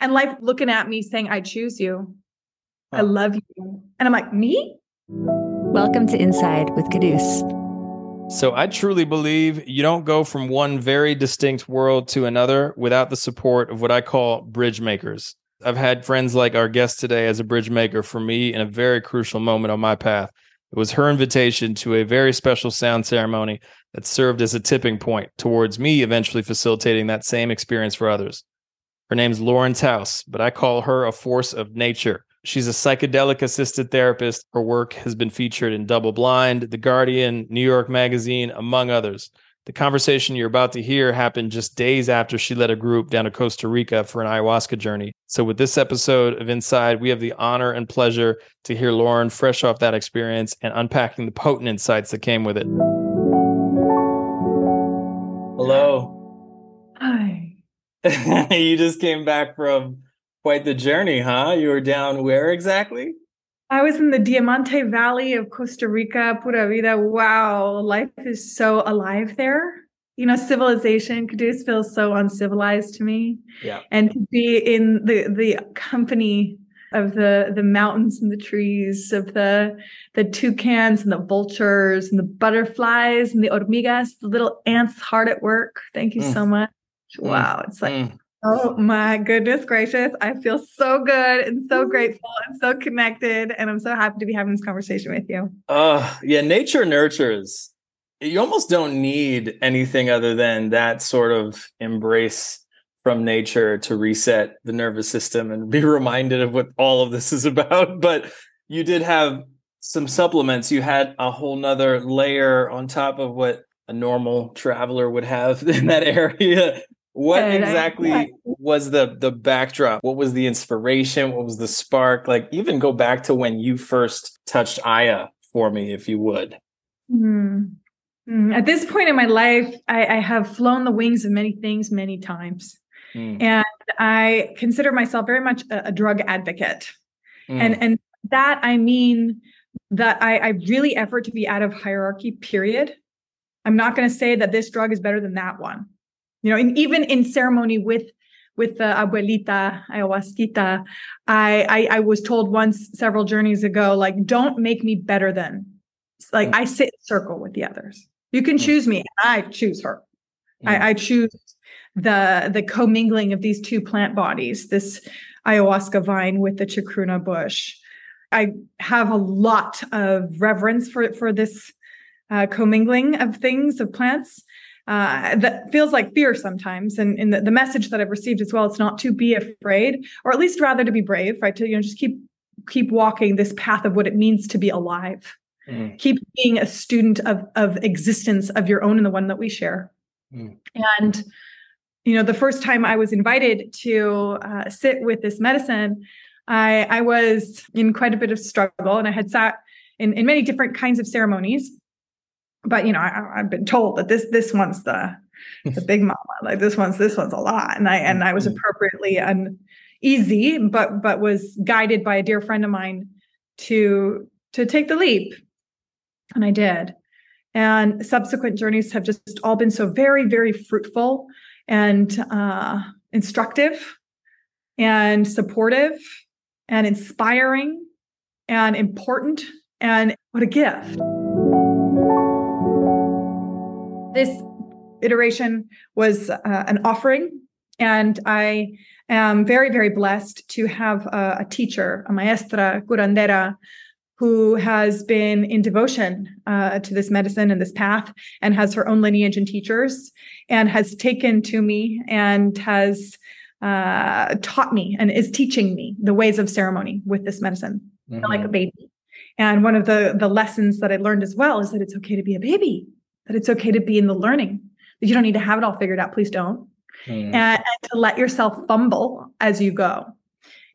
and life looking at me saying, I choose you. I love you. And I'm like, me? Welcome to Inside with Quddus. So I truly believe you don't go from one very distinct world to another without the support of what I call bridge makers. I've had friends like our guest today as a bridge maker for me in a very crucial moment on my path. It was her invitation to a very special sound ceremony that served as a tipping point towards me eventually facilitating that same experience for others. Her name's Lauren Taus, but I call her a force of nature. She's a psychedelic assisted therapist. Her work has been featured in Double Blind, The Guardian, New York Magazine, among others. The conversation you're about to hear happened just days after she led a group down to Costa Rica for an ayahuasca journey. So, with this episode of Inside, we have the honor and pleasure to hear Lauren fresh off that experience and unpacking the potent insights that came with it. Hello. Hi. you just came back from quite the journey, huh? You were down where exactly? I was in the Diamante Valley of Costa Rica, Pura Vida. Wow, life is so alive there. You know, civilization, Quddus feels so uncivilized to me. Yeah. And to be in the the company of the the mountains and the trees, of the the toucans and the vultures and the butterflies and the hormigas, the little ants hard at work. Thank you mm. so much. Mm. Wow, it's like mm. Oh my goodness gracious. I feel so good and so grateful and so connected. And I'm so happy to be having this conversation with you. Uh yeah, nature nurtures. You almost don't need anything other than that sort of embrace from nature to reset the nervous system and be reminded of what all of this is about. But you did have some supplements. You had a whole nother layer on top of what a normal traveler would have in that area what and exactly I, was the the backdrop? What was the inspiration? What was the spark? Like even go back to when you first touched aya for me if you would. Mm-hmm. at this point in my life I, I, have flown the wings of many things many times. Mm. and i consider myself very much a, a drug advocate. Mm. and and that i mean that I, I really effort to be out of hierarchy period. I'm not going to say that this drug is better than that one you know, and even in ceremony with with the abuelita ayahuasquita, I, I I was told once several journeys ago, like, don't make me better than. Like I sit in circle with the others. You can choose me, and I choose her. I, I choose the the commingling of these two plant bodies, this ayahuasca vine with the chacruna bush. I have a lot of reverence for for this uh, commingling of things of plants uh, that feels like fear sometimes. And in the, the message that I've received as well, it's not to be afraid, or at least rather to be brave, right? To you know just keep keep walking this path of what it means to be alive. Mm. Keep being a student of of existence of your own and the one that we share. Mm. And you know, the first time I was invited to uh, sit with this medicine, I I was in quite a bit of struggle, and I had sat in in many different kinds of ceremonies but you know, I, have been told that this this one's the the big mama. Like this one's this one's a lot, and I and I was mm-hmm. appropriately uneasy, but but was guided by a dear friend of mine to to take the leap, and I did. And subsequent journeys have just all been so very very fruitful and uh, instructive and supportive and inspiring and important and what a gift. This iteration was uh, an offering, and I am very, very blessed to have a, a teacher, a maestra curandera, who has been in devotion uh, to this medicine and this path and has her own lineage and teachers and has taken to me and has uh, taught me and is teaching me the ways of ceremony with this medicine mm-hmm. like a baby and one of the the lessons that i learned as well is that it's okay to be a baby that it's okay to be in the learning, that you don't need to have it all figured out. Please don't. Mm. And, and to let yourself fumble as you go.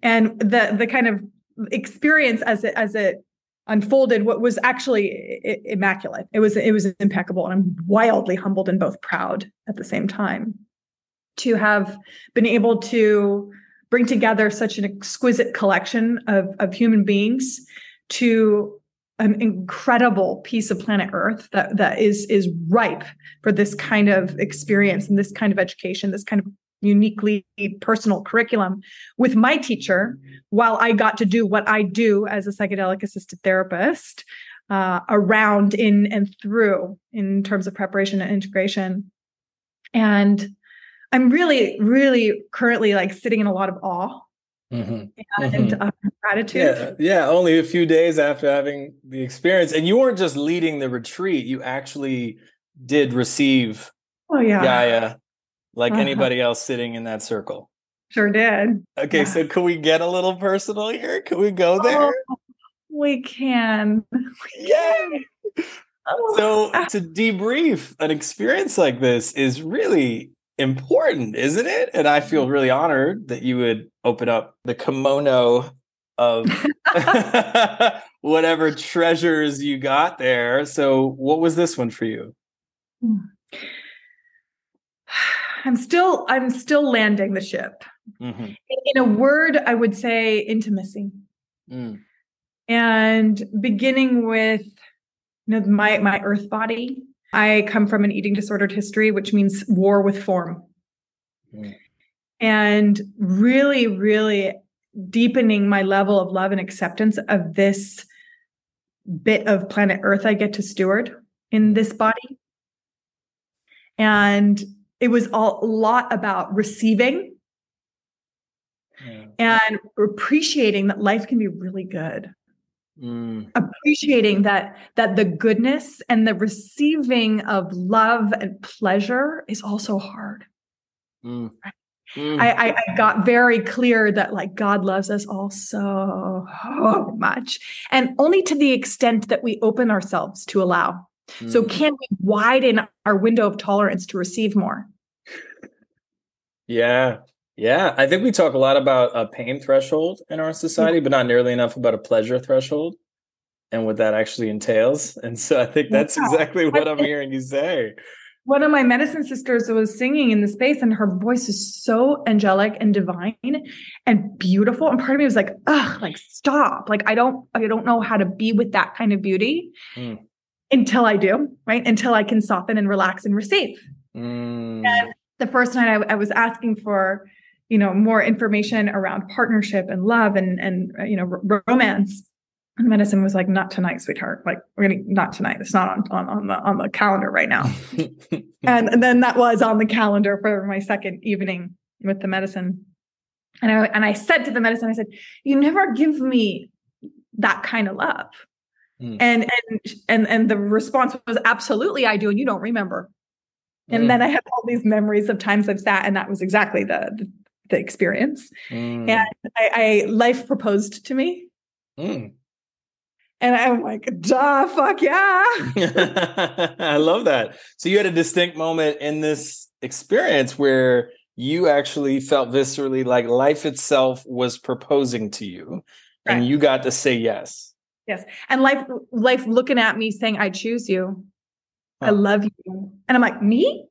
And the the kind of experience as it as it unfolded what was actually immaculate it was it was impeccable and i'm wildly humbled and both proud at the same time to have been able to bring together such an exquisite collection of of human beings to an incredible piece of planet Earth that that is is ripe for this kind of experience and this kind of education, this kind of uniquely personal curriculum with my teacher while I got to do what I do as a psychedelic assisted therapist uh, around in and through in terms of preparation and integration. And I'm really, really currently like sitting in a lot of awe mm-hmm. and mm-hmm. Gratitude. Yeah, yeah, only a few days after having the experience. And you weren't just leading the retreat, you actually did receive oh, yeah. Gaia like uh-huh. anybody else sitting in that circle. Sure did. Okay, yeah. so can we get a little personal here? Can we go there? Oh, we can. Yay! Oh. So to debrief an experience like this is really important, isn't it? And I feel really honored that you would open up the kimono of whatever treasures you got there. So what was this one for you? I'm still I'm still landing the ship. Mm-hmm. In, in, a word, I would say intimacy. Mm and beginning with you know, my my earth body i come from an eating disordered history which means war with form mm. and really really deepening my level of love and acceptance of this bit of planet earth i get to steward in this body and it was all, a lot about receiving yeah. and appreciating that life can be really good Mm. appreciating that that the goodness and the receiving of love and pleasure is also hard mm. Mm. I, I, got very clear that like god loves us all so much and only to the extent that we open ourselves to allow so mm. can we widen our window of tolerance to receive more yeah yeah, I think we talk a lot about a pain threshold in our society, but not nearly enough about a pleasure threshold and what that actually entails. And so I think that's yeah. exactly what I'm hearing you say. One of my medicine sisters was singing in the space, and her voice is so angelic and divine and beautiful. And part of me was like, ugh, like stop. Like I don't, I don't know how to be with that kind of beauty mm. until I do, right? Until I can soften and relax and receive. Mm. And the first night I, I was asking for you know more information around partnership and love and and uh, you know r- romance. And medicine was like not tonight sweetheart. Like we're gonna not tonight. It's not on on, on the on the calendar right now. And, and then that was on the calendar for my second evening with the medicine. And I and I said to the medicine I said you never give me that kind of love. Mm. and and and and the response was absolutely I do and you don't remember. And mm. then I have all these memories of times I've sat, and that was exactly the, the, the experience. Mm. And I, I, life proposed to me. Mm. And I'm like, duh, fuck yeah. I love that. So you had a distinct moment in this experience where you actually felt viscerally like life itself was proposing to you right. and you got to say yes. Yes. And life life looking at me saying, I choose you. Huh. I love you. And I'm like, me?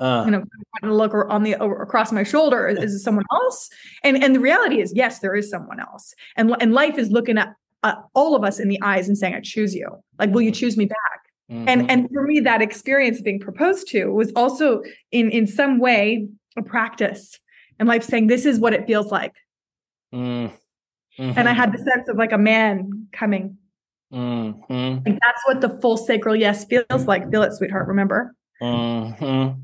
Uh, you know, look on the across my shoulder. Is, is someone else? And and the reality is, yes, there is someone else. And and life is looking at uh, all of us in the eyes and saying, "I choose you." Like, will you choose me back? Mm-hmm. And and for me, that experience of being proposed to was also in in some way a practice. And life saying, "This is what it feels like." Mm-hmm. And I had the sense of like a man coming. Mm-hmm. Like that's what the full sacral yes feels like. Feel it, sweetheart. Remember. Mm-hmm.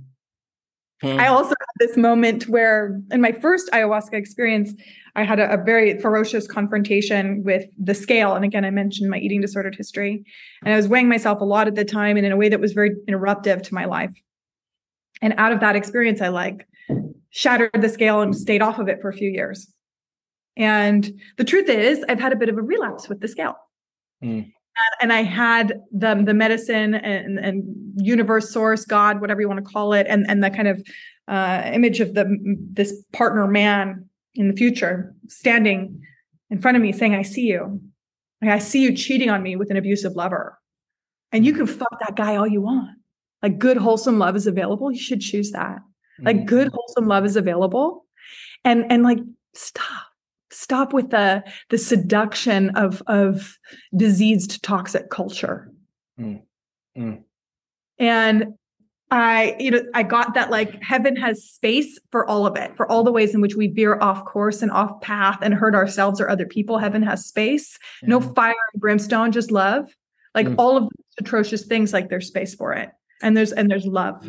Hmm. I also had this moment where, in my first ayahuasca experience, I had a, a, very ferocious confrontation with the scale. And again, I mentioned my eating disordered history. And I was weighing myself a lot at the time and in a way that was very interruptive to my life. And out of that experience, I like shattered the scale and stayed off of it for a few years. And the truth is, I've had a bit of a relapse with the scale. Mm and I had the the medicine and, and universe source God whatever you want to call it and and the kind of uh, image of the this partner man in the future standing in front of me saying I see you. Like I see you cheating on me with an abusive lover. And you can fuck that guy all you want. Like good wholesome love is available. You should choose that. Like mm-hmm. good wholesome love is available. And and like stop stop with the the seduction of of diseased toxic culture mm. Mm. and I, you know, I got that like heaven has space for all of it, for all the ways in which we veer off course and off path and hurt ourselves or other people. Heaven has space, no fire and brimstone, just love. Like mm-hmm. all of atrocious things, like there's space for it, and there's and there's love.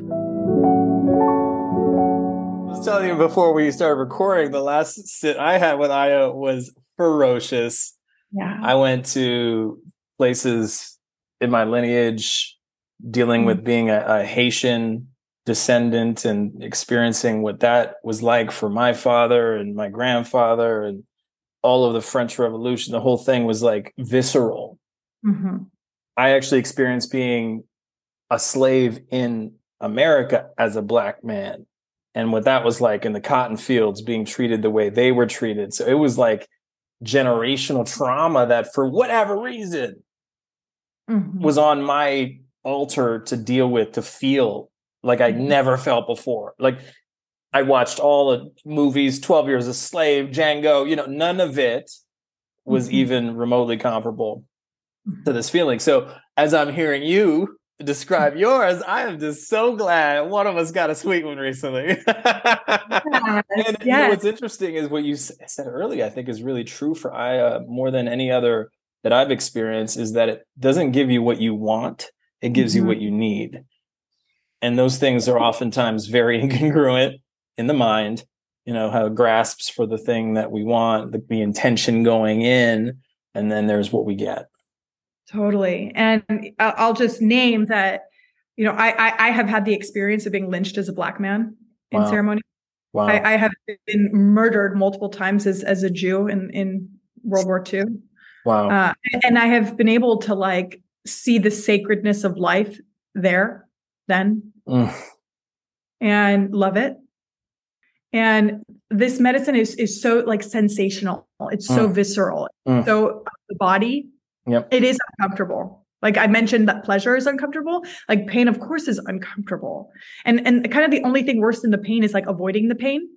Telling you before we started recording, the last sit I had with Aya was ferocious. Yeah, I went to places in my lineage dealing mm-hmm. with being a, a Haitian descendant and experiencing what that was like for my father and my grandfather and all of the French Revolution. The whole thing was like visceral. Mm-hmm. I actually experienced being a slave in America as a black man and what that was like in the cotton fields being treated the way they were treated. So it was like generational trauma that for whatever reason mm-hmm. was on my altar to deal with to feel like I mm-hmm. never felt before. Like I watched all the movies, 12 Years a Slave, Django, you know, none of it was mm-hmm. even remotely comparable to mm-hmm. this feeling. So as I'm hearing you describe yours, I am just so glad one of us got a sweet one recently. yes, and yes. You know, what's interesting is what you said earlier, I think is really true for Aya more than any other that I've experienced is that it doesn't give you what you want it gives mm-hmm. you what you need. And those things are oftentimes very incongruent in the mind, you know, how it grasps for the thing that we want, the, the intention going in, and then there's what we get. Totally. And I'll just name that, you know, I, I, I have had the experience of being lynched as a black man in wow. ceremony. Wow. I, I, have been murdered multiple times as, as a Jew in, in World War II. Wow. Uh, and I have been able to like see the sacredness of life there then mm. and love it and this medicine is is so like sensational it's so mm. visceral mm. so the body yep. it is uncomfortable like i mentioned that pleasure is uncomfortable like pain of course is uncomfortable and and kind of the only thing worse than the pain is like avoiding the pain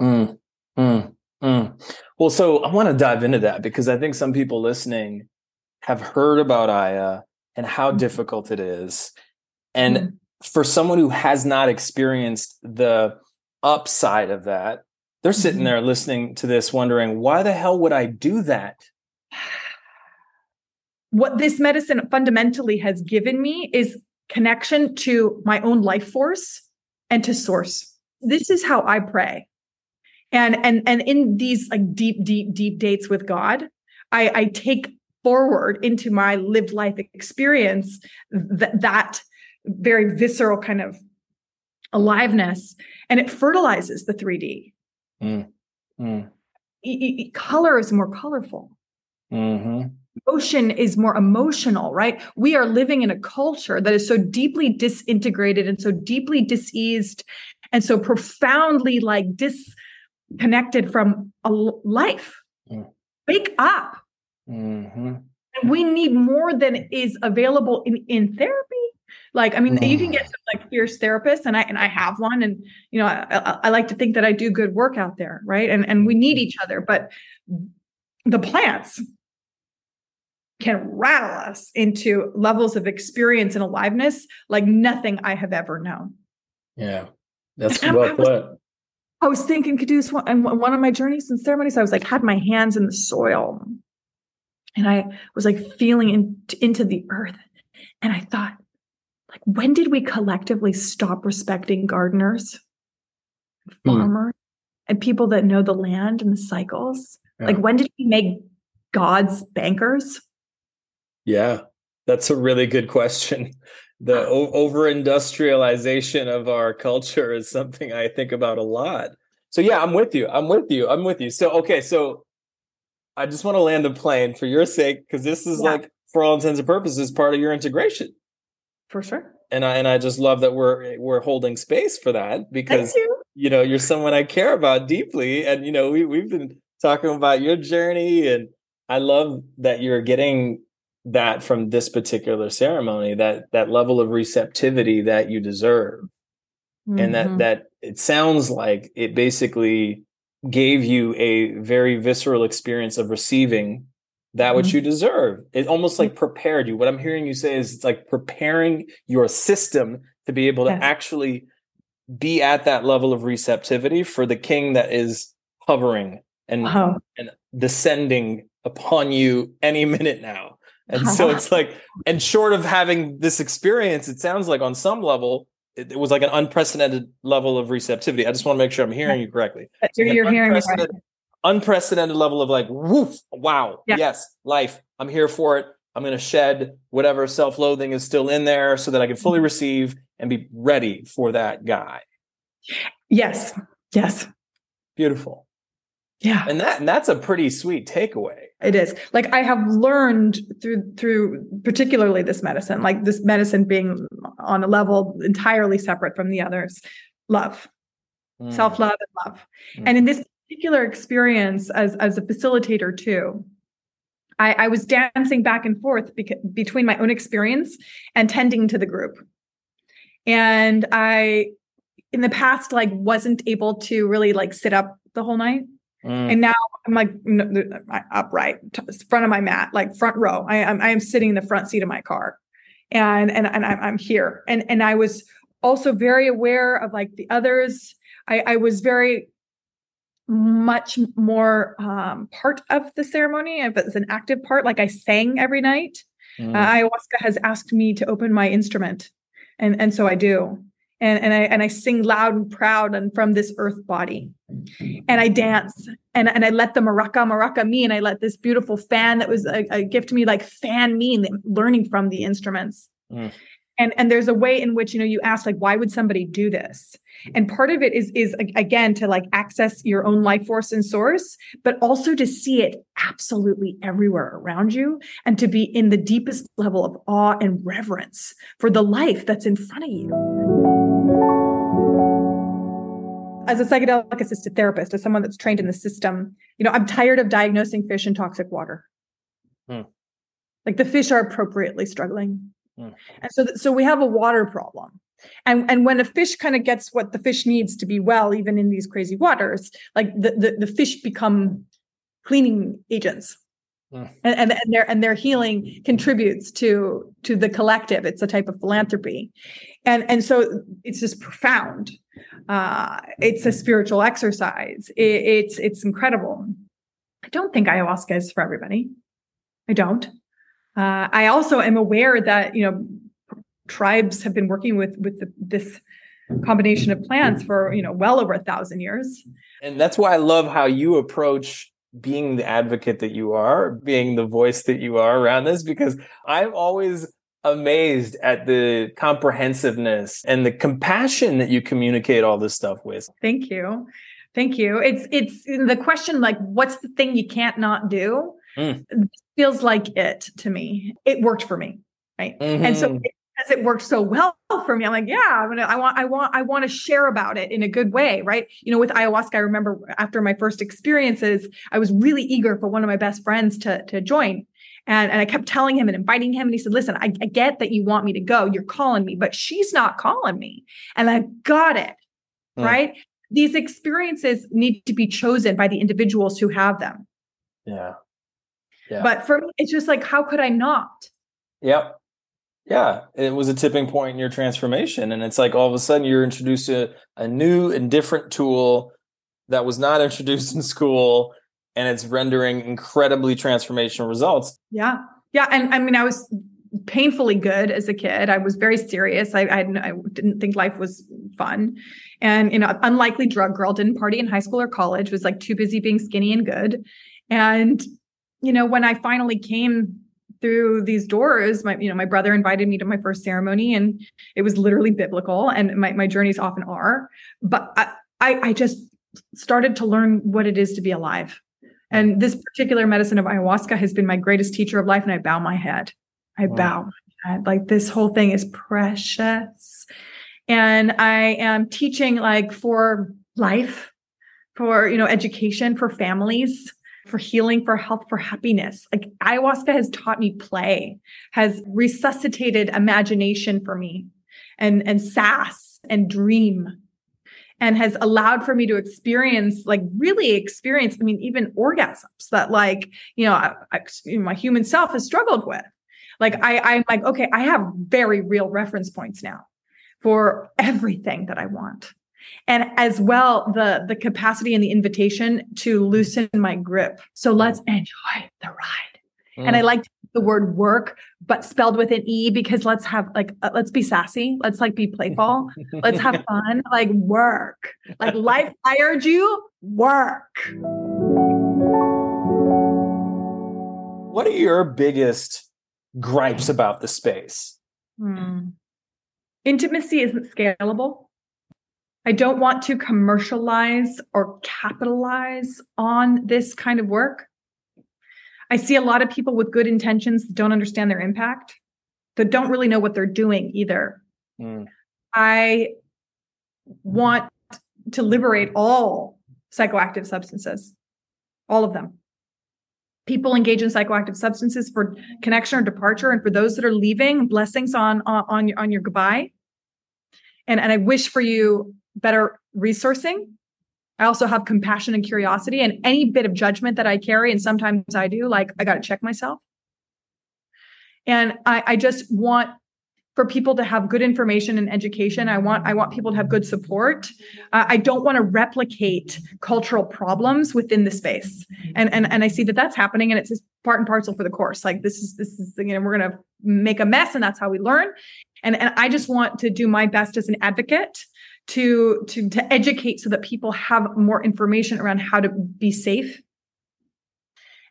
mm. Mm. Mm. well so i want to dive into that because i think some people listening have heard about aya and how mm-hmm. difficult it is. And mm-hmm. for someone who has not experienced the upside of that, they're sitting mm-hmm. there listening to this wondering, why the hell would I do that? What this medicine fundamentally has given me is connection to my own life force and to source. This is how I pray. And and and in these like deep, deep, deep dates with God, I, I take forward into my lived life experience that that very visceral kind of aliveness and it fertilizes the 3d mm. Mm. E- e- color is more colorful mm-hmm. Emotion is more emotional right we are living in a culture that is so deeply disintegrated and so deeply diseased and so profoundly like disconnected from a life mm. wake up Mm-hmm. And we need more than is available in, in therapy. Like, I mean, mm. you can get some like fierce therapists, and I and I have one, and you know, I, I, I like to think that I do good work out there, right? And and we need each other, but the plants can rattle us into levels of experience and aliveness like nothing I have ever known. Yeah, that's well put. I was thinking, Quddus, and one of my journeys and ceremonies, I was like, had my hands in the soil and I was like feeling in, into the earth. And I thought, like, when did we collectively stop respecting gardeners, hmm. farmers, and people that know the land and the cycles? Yeah. Like, when did we make gods bankers? Yeah, that's a really good question. The o- over industrialization of our culture is something I think about a lot. So, yeah, I'm with you. I'm with you. I'm with you. So, okay, so I just want to land the plane for your sake because this is yeah. like, for all intents and purposes, part of your integration. For sure. And I and I just love that we're we're holding space for that because you. you know you're someone I care about deeply, and you know we we've been talking about your journey, and I love that you're getting that from this particular ceremony that that level of receptivity that you deserve mm-hmm. and that mm-hmm. that it sounds like it basically gave you a very visceral experience of receiving that which mm-hmm. you deserve. It almost like prepared you. What I'm hearing you say is it's like preparing your system to be able to Yes. actually be at that level of receptivity for the king that is hovering and Wow. and descending upon you any minute now. And so it's like, and short of having this experience, it sounds like on some level, it, it was like an unprecedented level of receptivity. I just want to make sure I'm hearing you correctly. You're, you're hearing me right. unprecedented, level of like, woof, wow, Yeah. yes, life. I'm here for it. I'm going to shed whatever self loathing is still in there so that I can fully Mm-hmm. receive and be ready for that guy. Yes. Yes. Beautiful. Yeah. And that and that's a pretty sweet takeaway. It is. Like I have learned through through particularly this medicine, like this medicine being on a level entirely separate from the others. Love, Mm. self-love and love. Mm. And in this particular experience as as a facilitator too, I, I was dancing back and forth beca- between my own experience and tending to the group. And I in the past like wasn't able to really like sit up the whole night. Mm. And now I'm like upright, front of my mat, like front row. I am I am sitting in the front seat of my car, and and and I'm, I'm here. And and I was also very aware of like the others. I, I was very much more um, part of the ceremony. If it's an active part, like I sang every night. Mm. Uh, ayahuasca has asked me to open my instrument, and and so I do. And and I and I sing loud and proud and from this earth body, and I dance and and I let the maraca maraca me, and I let this beautiful fan that was a, a gift to me like fan me, and learning from the instruments. Mm. And and there's a way in which you know you ask like why would somebody do this? And part of it is is again to like access your own life force and source, but also to see it absolutely everywhere around you and to be in the deepest level of awe and reverence for the life that's in front of you. As a psychedelic assisted therapist, as someone that's trained in the system, you know, I'm tired of diagnosing fish in toxic water. Hmm. Like the fish are appropriately struggling. Hmm. And so, th- so we have a water problem. And, and when a fish kind of gets what the fish needs to be well, even in these crazy waters, like the, the, the fish become cleaning agents. And, and and their and their healing contributes to to the collective. It's a type of philanthropy. And and so it's just profound. Uh it's a spiritual exercise. It, it's it's incredible. I don't think ayahuasca is for everybody. I don't. Uh i also am aware that you know tribes have been working with with the, this combination of plants for you know well over a thousand years. And that's why I love how you approach being the advocate that you are, being the voice that you are around this, because I'm always amazed at the comprehensiveness and the compassion that you communicate all this stuff with. Thank you. Thank you. It's it's the question like what's the thing you can't not do? Mm. Feels like it to me. It worked for me, right? And so Mhm. Because it worked so well for me, I'm like, yeah, I'm gonna, I want, I want, I want to share about it in a good way, right? You know, with ayahuasca, I remember after my first experiences, I was really eager for one of my best friends to to join. And, and I kept telling him and inviting him. And he said, listen, I, I get that you want me to go. You're calling me, but she's not calling me. And I got it. Mm. Right. These experiences need to be chosen by the individuals who have them. yeah. Yeah. But for me, it's just like, how could I not? Yep. Yeah, it was a tipping point in your transformation. And it's like all of a sudden you're introduced to a new and different tool that was not introduced in school, and it's rendering incredibly transformational results. Yeah. Yeah. And I mean, I was painfully good as a kid. I was very serious. I, I, I didn't think life was fun. And, you know, unlikely drug girl, didn't party in high school or college, was like too busy being skinny and good. And, you know, when I finally came through these doors, my, you know, my brother invited me to my first ceremony and it was literally biblical and my, my journeys often are. But I, I, I just started to learn what it is to be alive. And this particular medicine of ayahuasca has been my greatest teacher of life. And I bow my head. I Wow. bow my head. Like this whole thing is precious. And I am teaching like for life, for, you know, education, for families, for healing, for health, for happiness. Like ayahuasca has taught me play, has resuscitated imagination for me and, and sass and dream and has allowed for me to experience like really experience i mean even orgasms that like you know, I, I, you know, my human self has struggled with like i i'm like okay i have very real reference points now for everything that I want. And as well, the the capacity and the invitation to loosen my grip. So let's enjoy the ride. Mm. And I like the word work, but spelled with an E because let's have like, uh, let's be sassy. Let's like be playful. let's have fun. Like work. Like life hired you, work. What are your biggest gripes about the space? Hmm. Intimacy isn't scalable. I don't want to commercialize or capitalize on this kind of work. I see a lot of people with good intentions that don't understand their impact, that don't really know what they're doing either. Mm. I want to liberate all psychoactive substances, all of them. People engage in psychoactive substances for connection or departure, and for those that are leaving, blessings on on on your, on your goodbye. And and I wish for you better resourcing. I also have compassion and curiosity, and any bit of judgment that I carry, and sometimes I do, like I got to check myself. And I, I just want for people to have good information and education. I want I want people to have good support. Uh, I don't want to replicate cultural problems within the space, and and and I see that that's happening, and it's just part and parcel for the course. Like this is this is you know we're gonna make a mess, and that's how we learn. And and I just want to do my best as an advocate to to to educate so that people have more information around how to be safe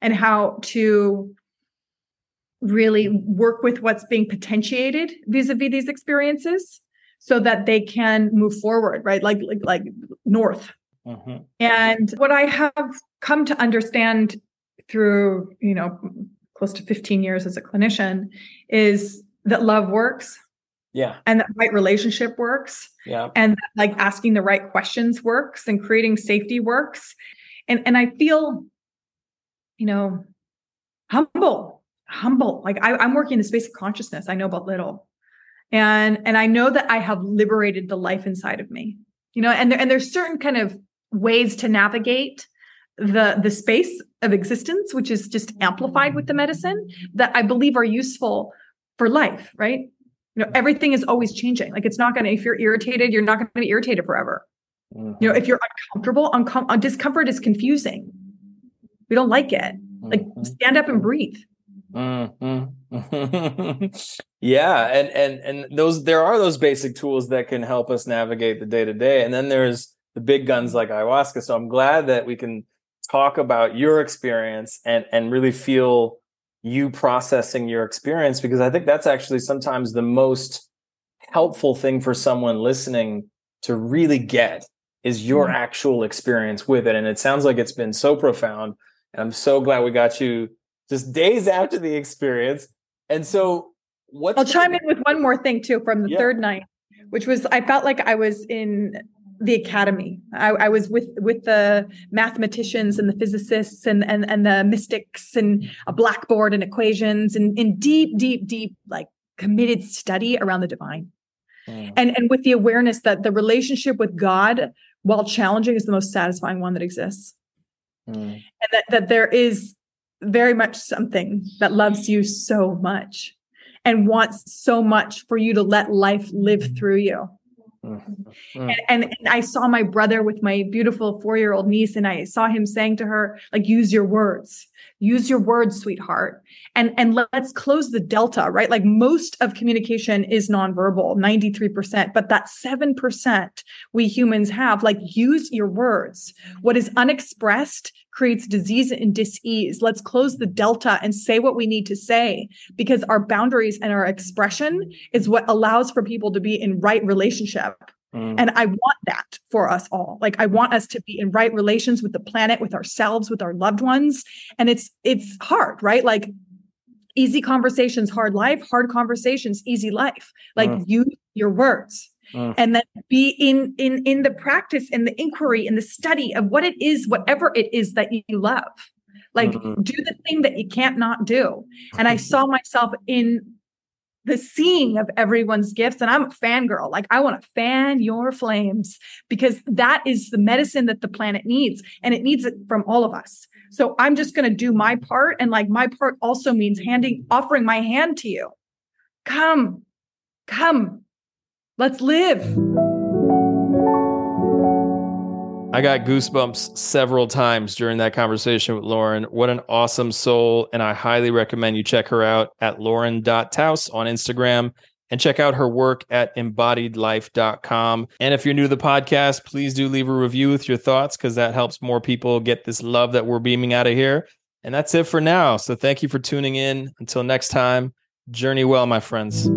and how to really work with what's being potentiated vis-a-vis these experiences so that they can move forward right? Like like, like north. Mm-hmm. and what i have come to understand through you know close to 15 years as a clinician is that love works yeah. And that right relationship works. Yeah. And like asking the right questions works and creating safety works. And and I feel, you know, humble, humble. Like I, I'm working in the space of consciousness. I know about little. And and I know that I have liberated the life inside of me. You know, and there, and there's certain kind of ways to navigate the the space of existence which is just amplified with the medicine that i believe are useful for life right you know everything is always changing like it's not going to if you're irritated you're not going to be irritated forever mm-hmm. you know if you're uncomfortable uncom- uh, discomfort is confusing we don't like it like mm-hmm. stand up and breathe mm-hmm. yeah and and and those there are those basic tools that can help us navigate the day to day and then there's the big guns like ayahuasca so i'm glad that we can talk about your experience and and really feel you processing your experience because I think that's actually sometimes the most helpful thing for someone listening to really get is your mm-hmm. actual experience with it. And it sounds like it's been so profound. And I'm so glad we got you just days after the experience. And so what I'll chime in with one more thing too from the yeah. third night, which was I felt like I was in the academy. I, I, was with with the mathematicians and the physicists and and and the mystics and a blackboard and equations and in deep, deep, deep like committed study around the divine. Mm. And and with the awareness that the relationship with God, while challenging, is the most satisfying one that exists. Mm. And that that there is very much something that loves you so much and wants so much for you to let life live through you Mm-hmm. And, and, and, I saw my brother with my beautiful four year old niece, and I saw him saying to her, like, use your words, use your words, sweetheart. And, and let's close the delta, right? Like most of communication is nonverbal, 93%, but that 7% we humans have, like, use your words. What is unexpressed creates disease and dis-ease. Let's close the delta and say what we need to say because our boundaries and our expression is what allows for people to be in right relationship. Mm. And I want that for us all. Like I want us to be in right relations with the planet, with ourselves, with our loved ones. And it's it's hard, right? Like easy conversations, hard life, hard conversations, easy life. Like mm. use your words mm. and then be in in in the practice in the inquiry in the study of what it is whatever it is that you love. Like mm-hmm. do the thing that you can't not do. And i saw myself in the seeing of everyone's gifts and i'm a fangirl. Like i want to fan your flames because that is the medicine that the planet needs and it needs it from all of us. So i'm just going to do my part and like my part also means handing offering my hand to you. Come come Let's live. I got goosebumps several times during that conversation with Lauren. What an awesome soul. And I highly recommend you check her out at lauren.taus on Instagram and check out her work at inbodiedlife.com. And if you're new to the podcast, please do leave a review with your thoughts because that helps more people get this love that we're beaming out of here. And that's it for now. So thank you for tuning in. Until next time, journey well, my friends.